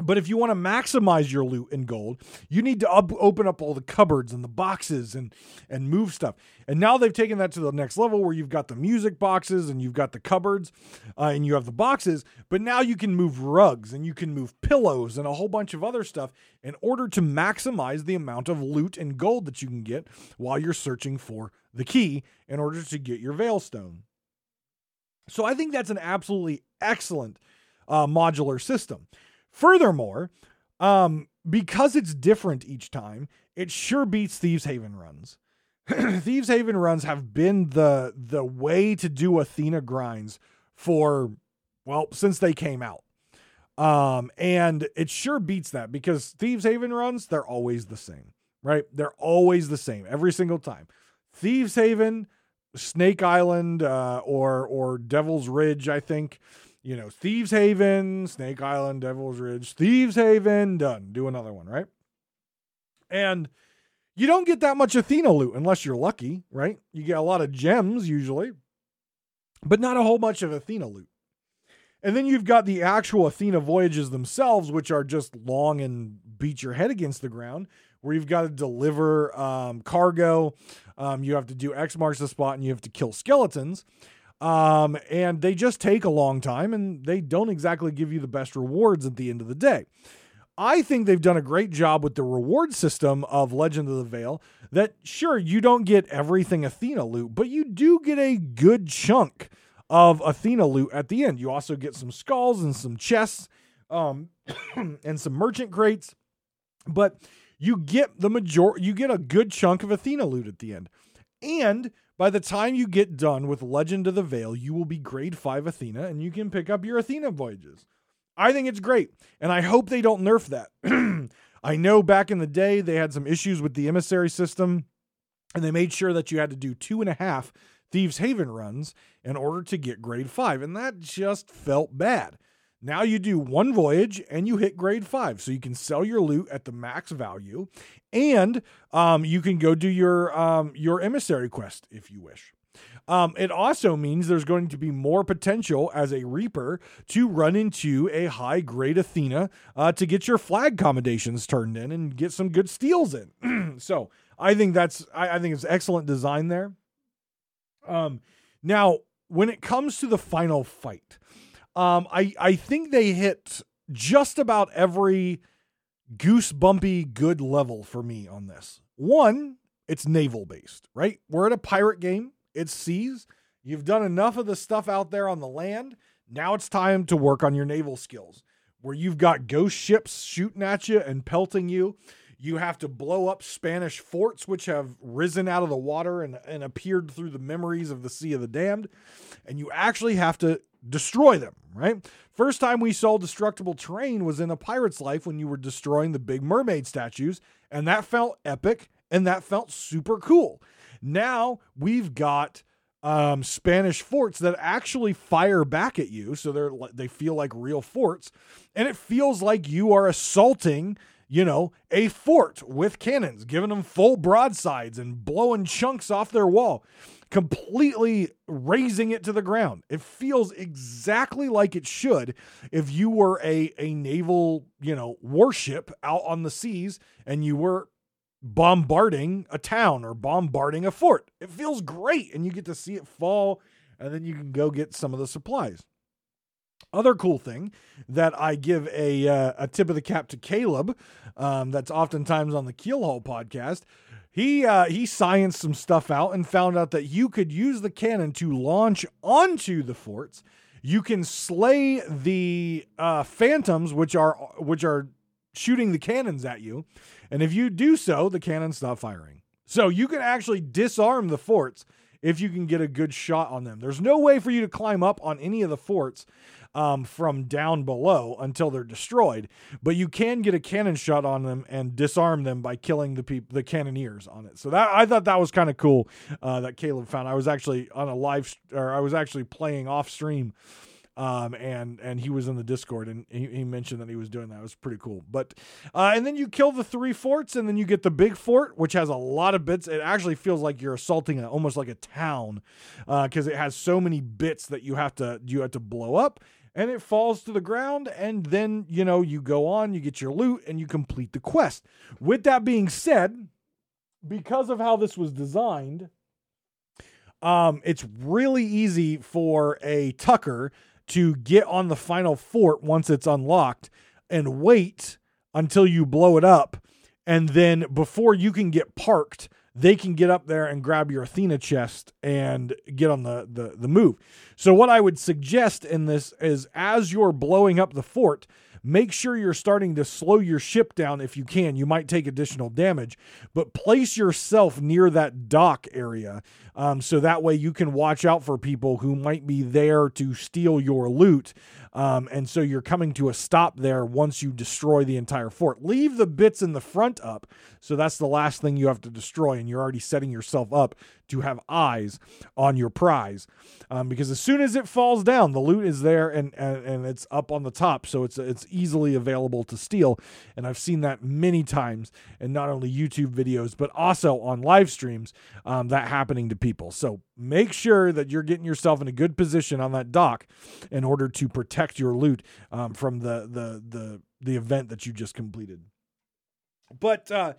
But if you want to maximize your loot in gold, you need to up, open up all the cupboards and the boxes and and move stuff. And now they've taken that to the next level where you've got the music boxes and you've got the cupboards uh, and you have the boxes. But now you can move rugs and you can move pillows and a whole bunch of other stuff in order to maximize the amount of loot and gold that you can get while you're searching for the key in order to get your Veilstone. So I think that's an absolutely excellent uh, modular system. Furthermore, um, because it's different each time, it sure beats Thieves Haven runs. Thieves Haven runs have been the the way to do Athena grinds for well since they came out. Um, and it sure beats that because Thieves Haven runs they're always the same, right? They're always the same every single time. Thieves Haven, Snake Island, uh, or or Devil's Ridge, I think you know, Thieves Haven, Snake Island, Devil's Ridge, Thieves Haven, done. Do another one, right? And you don't get that much Athena loot unless you're lucky, right? You get a lot of gems usually, but not a whole bunch of Athena loot. And then you've got the actual Athena voyages themselves, which are just long and beat your head against the ground, where you've got to deliver um, cargo. Um, you have to do X marks the spot and you have to kill skeletons. Um, and they just take a long time and they don't exactly give you the best rewards at the end of the day. I think they've done a great job with the reward system of Legend of the Veil. That sure, you don't get everything Athena loot, but you do get a good chunk of Athena loot at the end. You also get some skulls and some chests um, and some merchant crates, but you get the major you get a good chunk of Athena loot at the end. And by the time you get done with Legend of the Veil, you will be grade 5 Athena and you can pick up your Athena voyages. I think it's great, and I hope they don't nerf that. I know back in the day they had some issues with the emissary system, and they made sure that you had to do two and a half Thieves Haven runs in order to get grade five, and that just felt bad. Now you do one voyage and you hit grade five, so you can sell your loot at the max value, and um, you can go do your um, your emissary quest if you wish. Um, it also means there's going to be more potential as a Reaper to run into a high grade Athena uh, to get your flag commendations turned in and get some good steals in. so I think that's I, I think it's excellent design there. Um, now when it comes to the final fight, um, I I think they hit just about every goosebumpy good level for me on this. One, it's naval based, right? We're at a pirate game. It's seas. You've done enough of the stuff out there on the land. Now it's time to work on your naval skills, where you've got ghost ships shooting at you and pelting you. You have to blow up Spanish forts, which have risen out of the water and, and appeared through the memories of the Sea of the Damned. And you actually have to destroy them, right? First time we saw destructible terrain was in A Pirate's Life when you were destroying the big mermaid statues. And that felt epic and that felt super cool. Now we've got um, Spanish forts that actually fire back at you, so they're they feel like real forts, and it feels like you are assaulting, you know, a fort with cannons, giving them full broadsides and blowing chunks off their wall, completely razing it to the ground. It feels exactly like it should if you were a a naval, you know, warship out on the seas and you were bombarding a town or bombarding a fort. It feels great, and you get to see it fall, and then you can go get some of the supplies. Other cool thing that I give a uh, a tip of the cap to Caleb, um, that's oftentimes on the Keelhaul podcast. He uh, he scienced some stuff out and found out that you could use the cannon to launch onto the forts. You can slay the uh, phantoms, which are which are shooting the cannons at you. And if you do so, the cannons stop firing. So you can actually disarm the forts if you can get a good shot on them. There's no way for you to climb up on any of the forts um, from down below until they're destroyed, but you can get a cannon shot on them and disarm them by killing the people, the cannoneers on it. So that I thought that was kind of cool uh, that Caleb found. I was actually on a live, or I was actually playing off stream um, and and he was in the Discord and he, he mentioned that he was doing that. It was pretty cool. But uh, and then you kill the three forts, and then you get the big fort, which has a lot of bits. It actually feels like you're assaulting a, almost like a town because uh, it has so many bits that you have to you have to blow up. And it falls to the ground, and then you know you go on, you get your loot, and you complete the quest. With that being said, because of how this was designed, um, it's really easy for a Tucker to get on the final fort once it's unlocked and wait until you blow it up. And then before you can get parked, they can get up there and grab your Athena chest and get on the, the, the move. So, what I would suggest in this is as you're blowing up the fort, make sure you're starting to slow your ship down if you can. You might take additional damage, but place yourself near that dock area um, so that way you can watch out for people who might be there to steal your loot. Um, and so you're coming to a stop there once you destroy the entire fort. Leave the bits in the front up. So that's the last thing you have to destroy. And you're already setting yourself up to have eyes on your prize. Um, because as soon as it falls down, the loot is there and, and, and it's up on the top. So it's, it's easily available to steal. And I've seen that many times in not only YouTube videos, but also on live streams um, that happening to people. So make sure that you're getting yourself in a good position on that dock in order to protect your loot um, from the, the, the, the event that you just completed. But, uh,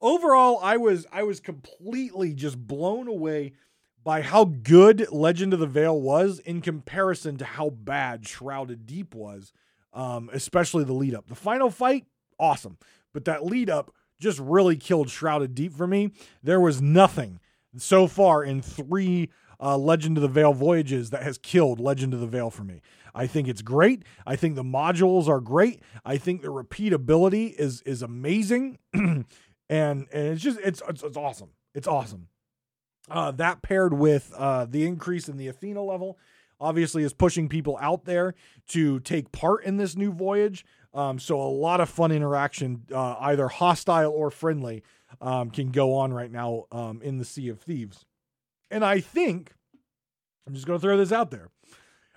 overall, I was I was completely just blown away by how good Legend of the Veil was in comparison to how bad Shrouded Deep was, um, especially the lead up. The final fight, awesome. But that lead up just really killed Shrouded Deep for me. There was nothing so far in three uh, Legend of the Veil voyages that has killed Legend of the Veil for me. I think it's great. I think the modules are great. I think the repeatability is is amazing, and and it's just it's it's, it's awesome. It's awesome. Uh, that paired with uh, the increase in the Athena level, obviously, is pushing people out there to take part in this new voyage. Um, so a lot of fun interaction, uh, either hostile or friendly, um, can go on right now um, in the Sea of Thieves. And I think I'm just going to throw this out there.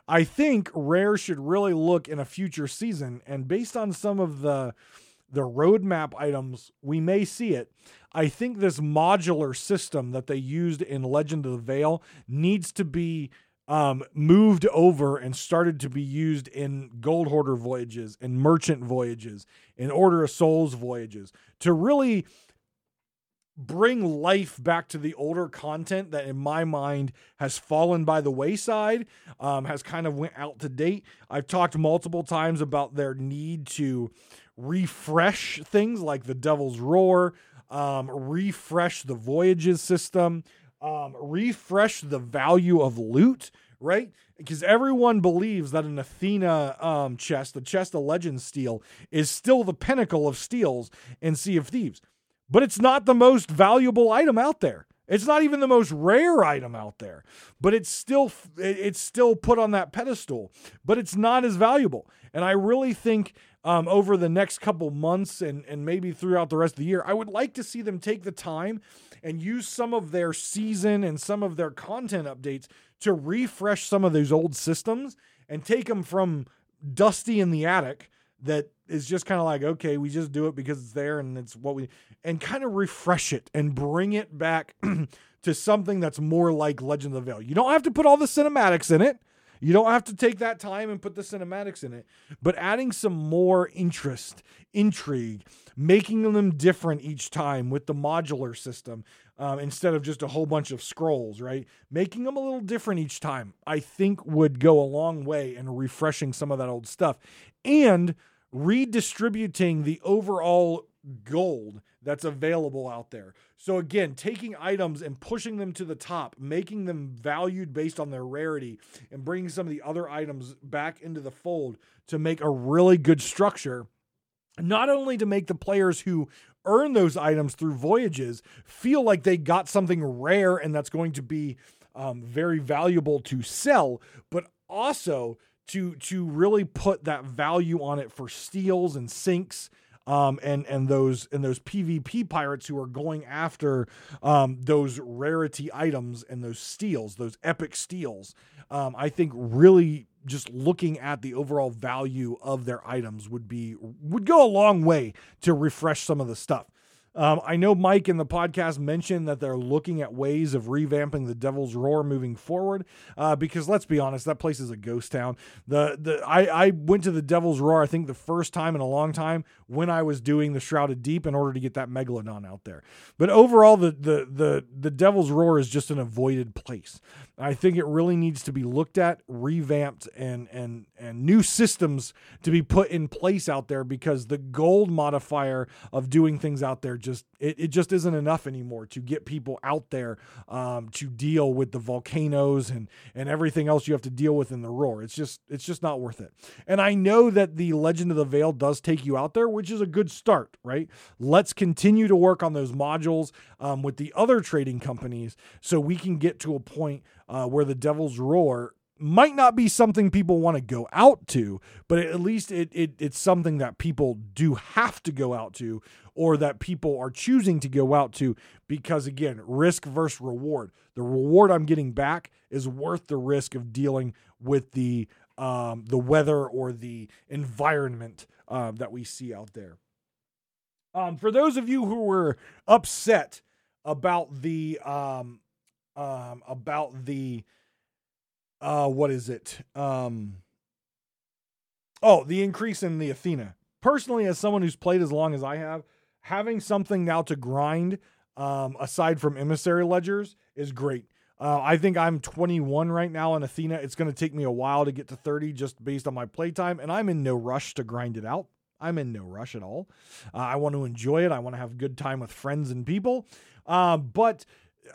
I think Rare should really look in a future season, and based on some of the the roadmap items, we may see it. I think this modular system that they used in Legend of the Veil needs to be um, moved over and started to be used in Gold Hoarder voyages and Merchant voyages, in Order of Souls voyages, to really bring life back to the older content that in my mind has fallen by the wayside um, has kind of went out to date. I've talked multiple times about their need to refresh things like the devil's roar um, refresh the voyages system um, refresh the value of loot right? Because everyone believes that an athena um, chest the chest of legend steal is still the pinnacle of steals in sea of thieves but it's not the most valuable item out there. It's not even the most rare item out there, but it's still it's still put on that pedestal, but it's not as valuable. And I really think um, over the next couple months and and maybe throughout the rest of the year, I would like to see them take the time and use some of their season and some of their content updates to refresh some of those old systems and take them from dusty in the attic that is just kind of like okay we just do it because it's there and it's what we and kind of refresh it and bring it back to something that's more like legend of the veil you don't have to put all the cinematics in it. You don't have to take that time and put the cinematics in it but adding some more interest intrigue making them different each time with the modular system um, instead of just a whole bunch of scrolls right? Making them a little different each time i think would go a long way in refreshing some of that old stuff. And redistributing the overall gold that's available out there. So again, taking items and pushing them to the top, making them valued based on their rarity and bringing some of the other items back into the fold to make a really good structure. Not only to make the players who earn those items through voyages feel like they got something rare and that's going to be um, very valuable to sell, but also to to really put that value on it for steals and sinks um, and and those and those PvP pirates who are going after um, those rarity items and those steals, those epic steals. Um, I think really just looking at the overall value of their items would be would go a long way to refresh some of the stuff. Um, I know Mike in the podcast mentioned that they're looking at ways of revamping the Devil's Roar moving forward. Uh, because let's be honest, that place is a ghost town. The the I, I went to the Devil's Roar I think the first time in a long time when I was doing the Shrouded Deep in order to get that Megalodon out there. But overall, the the the the Devil's Roar is just an avoided place. I think it really needs to be looked at, revamped, and and and new systems to be put in place out there because the gold modifier of doing things out there just it, it just isn't enough anymore to get people out there um, to deal with the volcanoes and and everything else you have to deal with in the roar. It's just it's just not worth it. And I know that the Legend of the Veil does take you out there, which is a good start, right? Let's continue to work on those modules um, with the other trading companies so we can get to a point uh, where the Devil's Roar might not be something people want to go out to, but at least it, it it's something that people do have to go out to, or that people are choosing to go out to because again, risk versus reward. The reward I'm getting back is worth the risk of dealing with the um, the weather or the environment uh, that we see out there. Um, for those of you who were upset about the um, um, about the uh, what is it? Um, oh, the increase in the Athena. Personally, as someone who's played as long as I have, having something now to grind um, aside from emissary ledgers is great. Uh, I think I'm 21 right now in Athena. It's going to take me a while to get to 30 just based on my playtime, and I'm in no rush to grind it out. I'm in no rush at all. Uh, I want to enjoy it. I want to have good time with friends and people. Uh, but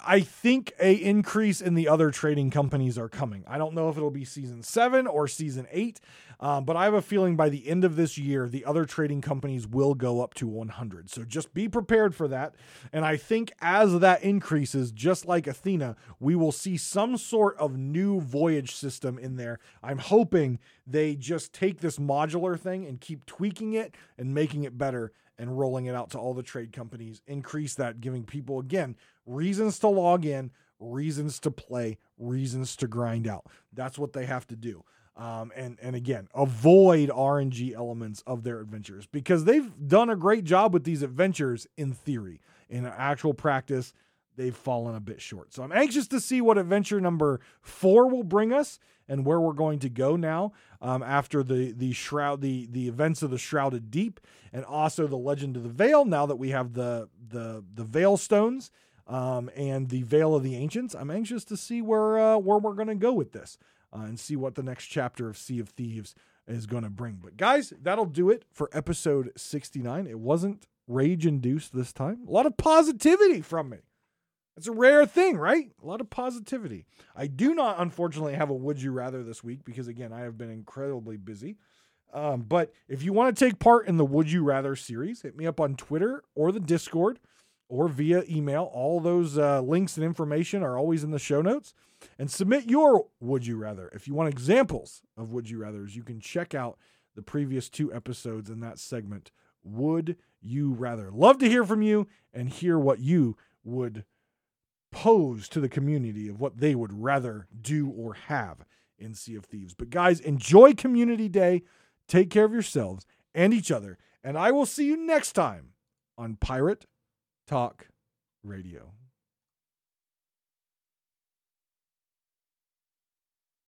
I think a increase in the other trading companies are coming. I don't know if it'll be season seven or season eight, um, but I have a feeling by the end of this year, the other trading companies will go up to 100. So just be prepared for that. And I think as that increases, just like Athena, we will see some sort of new voyage system in there. I'm hoping they just take this modular thing and keep tweaking it and making it better and rolling it out to all the trade companies, increase that, giving people, again, reasons to log in, reasons to play, reasons to grind out. That's what they have to do. Um, and and again, avoid RNG elements of their adventures because they've done a great job with these adventures in theory. In actual practice, they've fallen a bit short. So I'm anxious to see what adventure number four will bring us and where we're going to go now um, after the the shroud the the events of the shrouded deep and also the legend of the veil. Now that we have the the the veil stones um, and the veil of the ancients, I'm anxious to see where uh, where we're going to go with this uh, and see what the next chapter of Sea of Thieves is going to bring. But guys, that'll do it for episode 69. It wasn't rage induced this time. A lot of positivity from me. It's a rare thing, right? A lot of positivity. I do not, unfortunately, have a would you rather this week because, again, I have been incredibly busy. Um, but if you want to take part in the Would You Rather series, hit me up on Twitter or the Discord or via email. All those uh, links and information are always in the show notes. And submit your Would You Rather. If you want examples of Would You Rathers, you can check out the previous two episodes in that segment. Would you rather? Love to hear from you and hear what you would pose to the community of what they would rather do or have in Sea of Thieves. But guys, enjoy Community Day. Take care of yourselves and each other. And I will see you next time on Pirate Talk Radio.